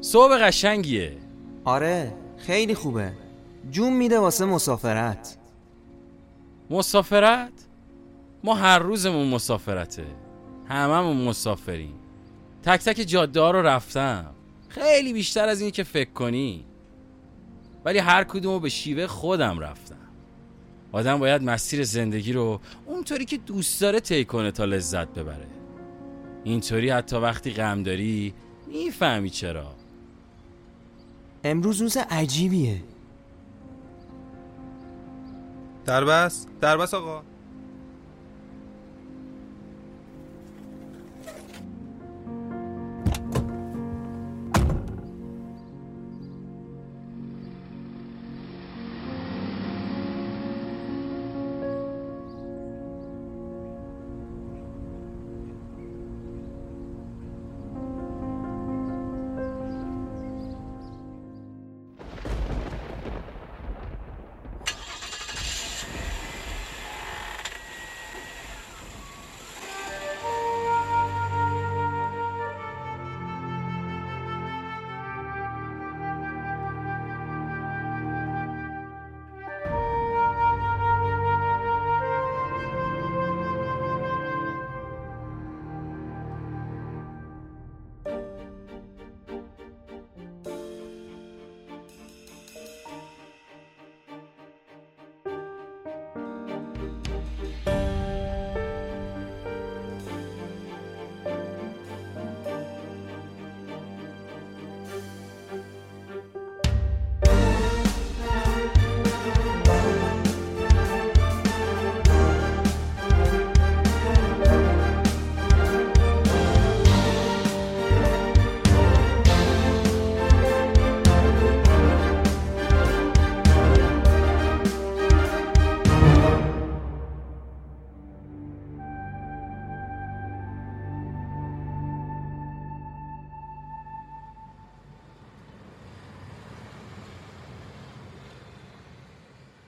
صبح قشنگیه. آره خیلی خوبه. جون میده واسه مسافرت. مسافرت؟ ما هر روزمون مسافرته. هممون مسافریم. تک تک جاده رو رفتم. خیلی بیشتر از این که فکر کنی. ولی هر کدومو به شیوه خودم رفتم. آدم باید مسیر زندگی رو اونطوری که دوست داره طی کنه تا لذت ببره. اینطوری حتی وقتی غم داری می‌فهمی چرا. امروز روز عجیبیه. دربس دربس آقا.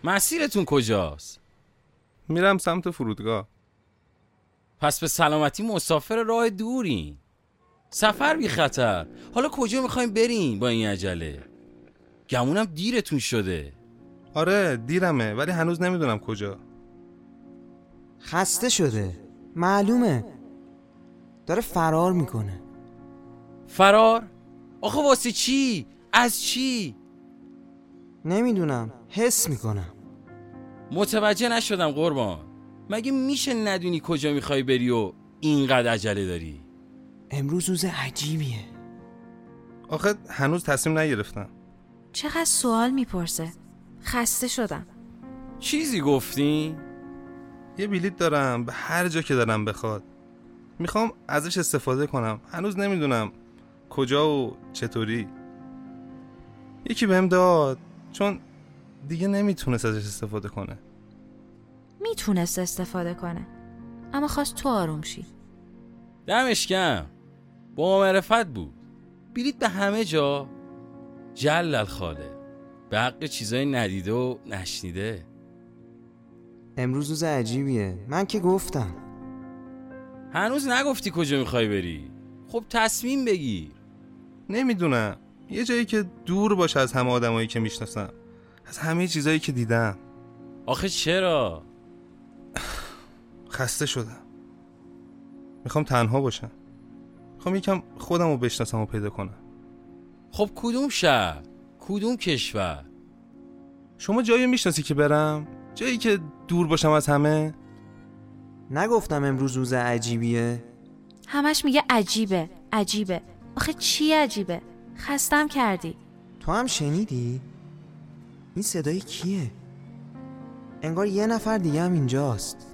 مسیرتون کجاست؟ میرم سمت فرودگاه. پس به سلامتی مسافر راه دورین. سفر بی خطر. حالا کجا می‌خوایم بریم با این عجله؟ گمونم دیرتون شده. آره دیرمه ولی هنوز نمی‌دونم کجا. خسته شده. معلومه. داره فرار می‌کنه. فرار؟ آخه واسه چی؟ از چی؟ نمی‌دونم. حس می‌کنم. متوجه نشدم قربان. مگه میشه ندونی کجا می‌خوای بری و اینقدر عجله داری؟ امروز روز عجیبیه. آخه هنوز تصمیم نگرفتم. چقدر سوال می‌پرسه. خسته شدم. چیزی گفتی؟ یه بلیت دارم به هر جا که دارم بخواد. می‌خوام ازش استفاده کنم. هنوز نمی‌دونم کجا و چطوری. یکی بهم داد. چون دیگه نمی‌تونست ازش استفاده کنه. می‌تونست استفاده کنه. اما خواست تو آروم شی. دمش کم با معرفت بود. بلیت به همه جا. جلل خاله به حق چیزای ندیده و نشنیده. امروز روز عجیبیه. من که گفتم. هنوز نگفتی کجا می‌خوای بری؟ خب تصمیم بگیر. نمی‌دونم. یه جایی که دور باشه از همه آدمایی که می‌شناسم از همه چیزایی که دیدم آخه چرا؟ خسته شدم می‌خوام تنها باشم می‌خوام یکم خودم رو بشناسم و پیدا کنم خب کدوم شهر؟ کدوم کشور؟ شما جایی می‌شناسی که برم؟ جایی که دور باشم از همه؟ نگفتم امروز روز عجیبیه همش میگه عجیبه عجیبه آخه چی عجیبه خستم کردی. تو هم شنیدی؟ این صدای کیه؟ انگار یه نفر دیگه هم اینجاست.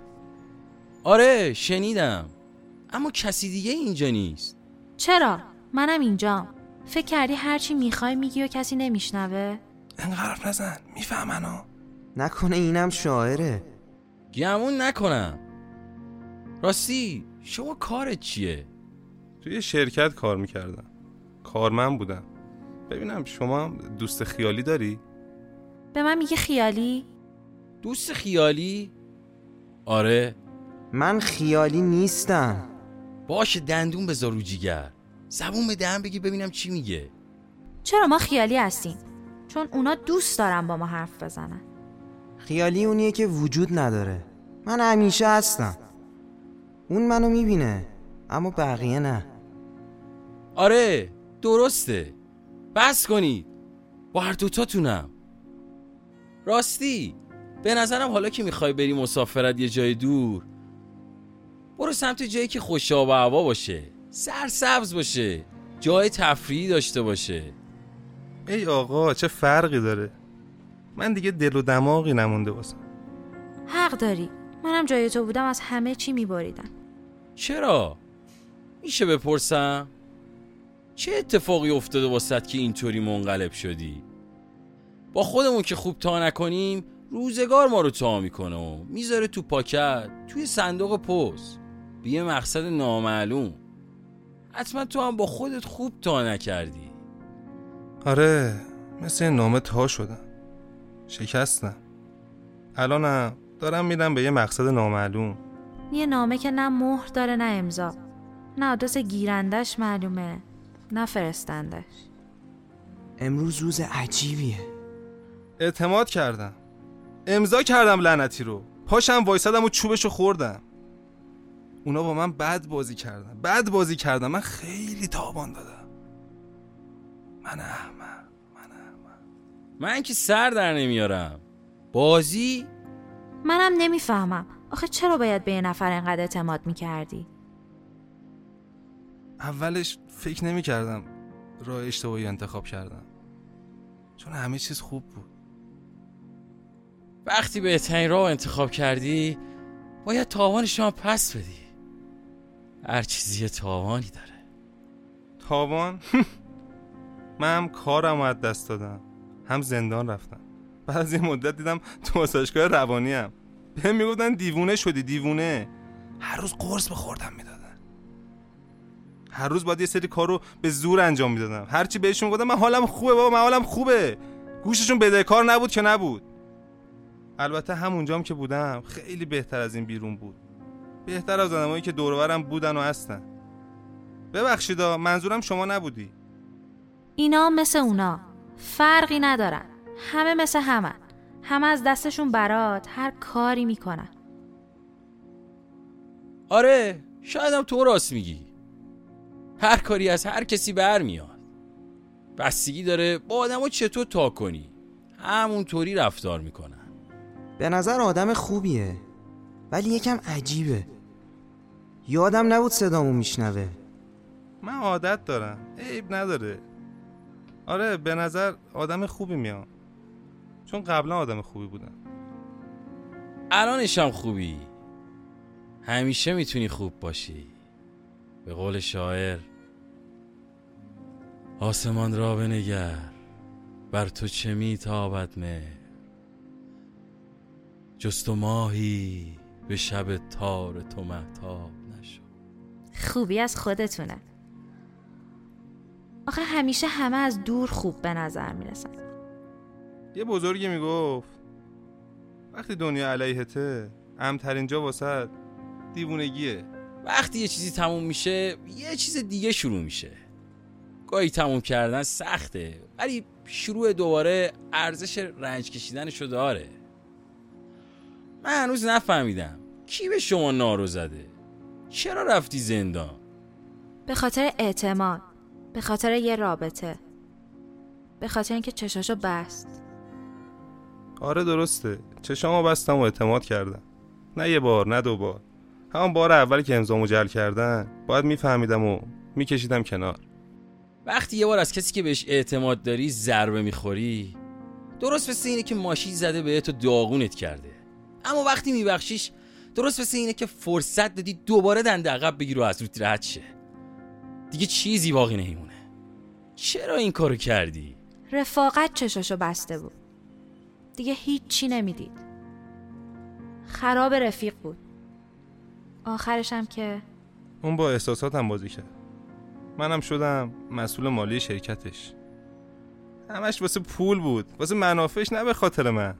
آره شنیدم. اما کسی دیگه اینجا نیست. چرا؟ منم اینجام. فکر کردی هرچی می‌خوای میگی و کسی نمیشنوه؟ انقدر حرف نزن. میفهمنو نکنه اینم شاعره. گمون نکنم. راستی شما کارت چیه؟ توی شرکت کار می‌کردم. کارمند بودم. ببینم شما هم دوست خیالی داری؟ به من میگه خیالی؟ دوست خیالی؟ آره. من خیالی نیستم. باشه دندون بذار رو جیگر. زبون به دهن بگی ببینم چی میگه. چرا ما خیالی هستیم؟ چون اونا دوست دارن با ما حرف بزنن. خیالی اونیه که وجود نداره. من همیشه هستم. اون منو می‌بینه اما بقیه نه. آره. درسته. بس کنید. با هر دوتاتونم راستی به نظرم حالا که می‌خوای بری مسافرت یه جای دور برو سمت جایی که خوش آب و هوا باشه. سرسبز باشه. جای تفریحی داشته باشه. ای آقا چه فرقی داره؟ من دیگه دل و دماغی نمونده واسم حق داری. منم جای تو بودم از همه چی میبریدم. چرا؟ میشه بپرسم؟ چه اتفاقی افتاده واسد که اینطوری منقلب شدی؟ با خودمون که خوب تا نکنیم روزگار ما رو تا می‌کنه و می‌ذاره تو پاکت توی صندوق پست. به یه مقصد نامعلوم. حتما تو هم با خودت خوب تا نکردی. آره مثل این نامه تا شدم. شکستم. الانم دارم میرم به یه مقصد نامعلوم. یه نامه که نه مهر داره نه امضا. نه آدرس گیرندش معلومه. نه فرستندش امروز روز عجیبیه. اعتماد کردم. امضا کردم لعنتی رو. پاشم وایسادم و چوبشو خوردم. اونا با من بد بازی کردن. بد بازی کردن. من خیلی تاوان دادم. من احمق. من احمق. من که سر در نمیارم. بازی؟ منم نمی‌فهمم. آخه چرا باید به یه نفر انقدر اعتماد می‌کردی؟ اولش فکر نمی کردم راه اشتباهی انتخاب کردم. چون همه چیز خوب بود. وقتی بهترین راه انتخاب کردی باید تاوانش هم پس بدی. هر چیزی یه تاوانی داره. تاوان؟ من هم کارم رو از دست دادم. هم زندان رفتم. بعد از یه مدت دیدم تو آسایشگاه روانی هم بهم می‌گفتن دیوونه شدی دیوونه. هر روز قرص بخوردم می‌دادن هر روز باید یه سری کار رو به زور انجام می‌دادم. هرچی بهشون گفتم من حالم خوبه بابا من حالم خوبه. گوششون بدهکار نبود که نبود. البته همونجام که بودم خیلی بهتر از این بیرون بود. بهتر از آدمایی که دورورم بودن و هستن. ببخشیدا منظورم شما نبودی. اینا مثل اونا. فرقی ندارن. همه مثل همه همه از دستشون برات هر کاری می‌کنن. آره شاید هم تو راست میگی. هر کاری از هر کسی برمیاد. بستگی داره با آدم چطور تا کنی. همونطوری رفتار می‌کنن. به نظر آدم خوبیه. ولی یکم عجیبه. یادم نبود صدامو میشنوه. من عادت دارم. عیب نداره. آره به نظر آدم خوبی میام. چون قبلا آدم خوبی بودم. الانش هم خوبی. همیشه می‌تونی خوب باشی. به قول شاعر آسمان را بنگر بر تو چه میتابد مهر؟ جست و ماهی به شب تار تو محتاب نشد خوبی از خودتونه. آخه همیشه همه از دور خوب به نظر می‌رسن. یه بزرگی می‌گفت وقتی دنیا علیهته امترین جا واسه دیوونگیه. وقتی یه چیزی تموم میشه یه چیز دیگه شروع میشه. گاهی تموم کردن سخته ولی شروع دوباره ارزش رنج کشیدنشو داره. من هنوز نفهمیدم کی به شما نارو زده؟ چرا رفتی زندان؟ به خاطر اعتماد به خاطر یه رابطه به خاطر اینکه چشاشو بست. آره درسته. چشامو بستم و اعتماد کردم. نه یه بار نه دو بار. همون بار اولی که امضامو جل کردن باید میفهمیدم و میکشیدم کنار. وقتی یه بار از کسی که بهش اعتماد داری ضربه می‌خوری درست مثل اینه که ماشین زده بهت و داغونت کرده. اما وقتی میبخشیش درست مثل اینه که فرصت دادی دوباره دنده عقب بگیر و از روت رد شه. دیگه چیزی باقی نمیمونه. چرا این کارو کردی؟ رفاقت چشاشو بسته بود. دیگه هیچی نمی‌دید. خراب رفیق بود. آخرشم که اون با احساساتم بازی کرد. منم شدم مسئول مالی شرکتش. همش واسه پول بود. واسه منافعش نه به خاطر من.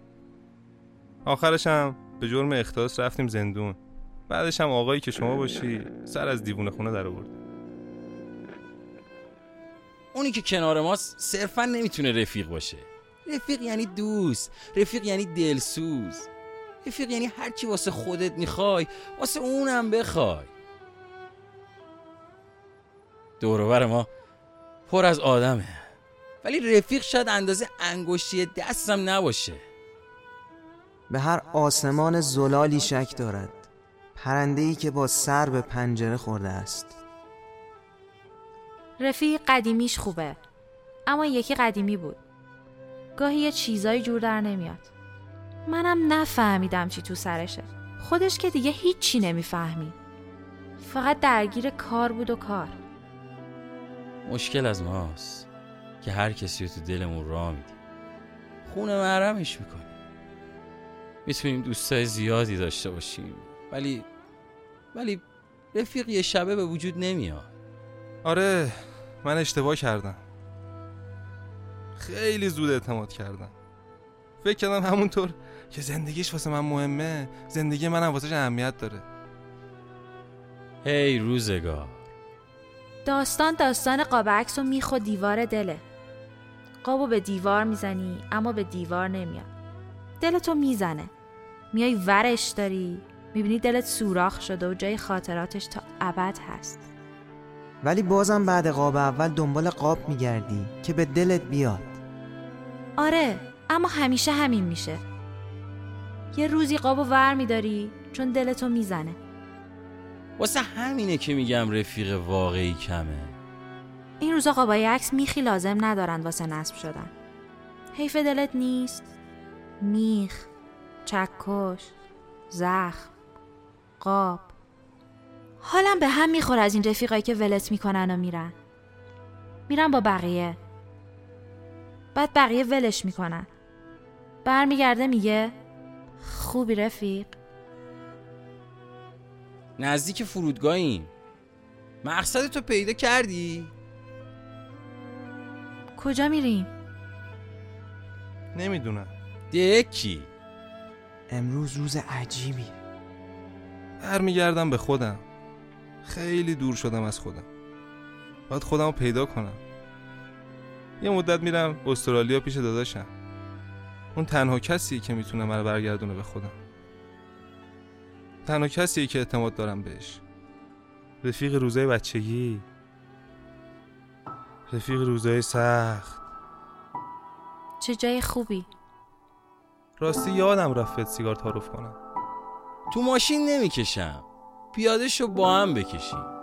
آخرش هم به جرم اختلاس رفتیم زندون. بعدش هم آقایی که شما باشی سر از دیوونه خونه در آورد. اونی که کنار ماست صرفا نمی‌تونه رفیق باشه. رفیق یعنی دوست. رفیق یعنی دلسوز. رفیق یعنی هرچی واسه خودت می‌خوای واسه اونم بخوای. دوروبر ما پر از آدمه. ولی رفیق شاید اندازه انگشتی دستم نباشه. به هر آسمان زلالی شک دارد. پرنده ای که با سر به پنجره خورده است. رفیق قدیمیش خوبه اما یکی قدیمی بود. گاهی یه چیزایی جور در نمیاد. منم نفهمیدم چی تو سرشه. خودش که دیگه هیچی نمی‌فهمی فقط درگیر کار بود و کار. مشکل از ماست که هر کسی رو تو دلمون راه میدیم خونه محرمش می‌کنیم. می‌تونیم دوستای زیادی داشته باشیم. ولی ولی رفیق یه شبه به وجود نمیاد. آره من اشتباه کردم. خیلی زود اعتماد کردم. فکر کردم همونطور که زندگیش واسه من مهمه. زندگی منم واسه اهمیت داره. هی روزگار. داستان داستان قاب عکس و میخ و دیوار دله. قابو به دیوار می‌زنی اما به دیوار نمیاد. دلتو می‌زنه. میای ورش داری می‌بینی دلت سوراخ شده و جای خاطراتش تا ابد هست. ولی بازم بعد قاب اول دنبال قاب میگردی که به دلت بیاد. آره اما همیشه همین میشه. یه روزی قابو ور میداری چون دلتو می‌زنه. واسه همینه که میگم رفیق واقعی کمه. این روزا قابای عکس میخی لازم ندارن واسه نصب شدن. حیف دلت نیست؟ میخ چکش زخم قاب. حالم به هم می‌خوره از این رفیقایی که ولت می‌کنن و میرن. میرن با بقیه. بعد بقیه ولش می‌کنن. برمیگرده میگه خوبی رفیق؟ نزدیک فرودگاهیم. مقصد تو پیدا کردی؟ کجا میریم؟ نمی‌دونم. دکی امروز روز عجیبی. برمیگردم به خودم. خیلی دور شدم از خودم. باید خودم رو پیدا کنم. یه مدت میرم استرالیا پیش داداشم. اون تنها کسی که می‌تونه منو برگردونه به خودم. تنها کسی که اعتماد دارم بهش. رفیق روزای بچگی. رفیق روزای سخت. چه جای خوبی. راستی یادم رفت سیگار تعارف کنم. تو ماشین نمی‌کشم. پیاده شو با هم بکشیم.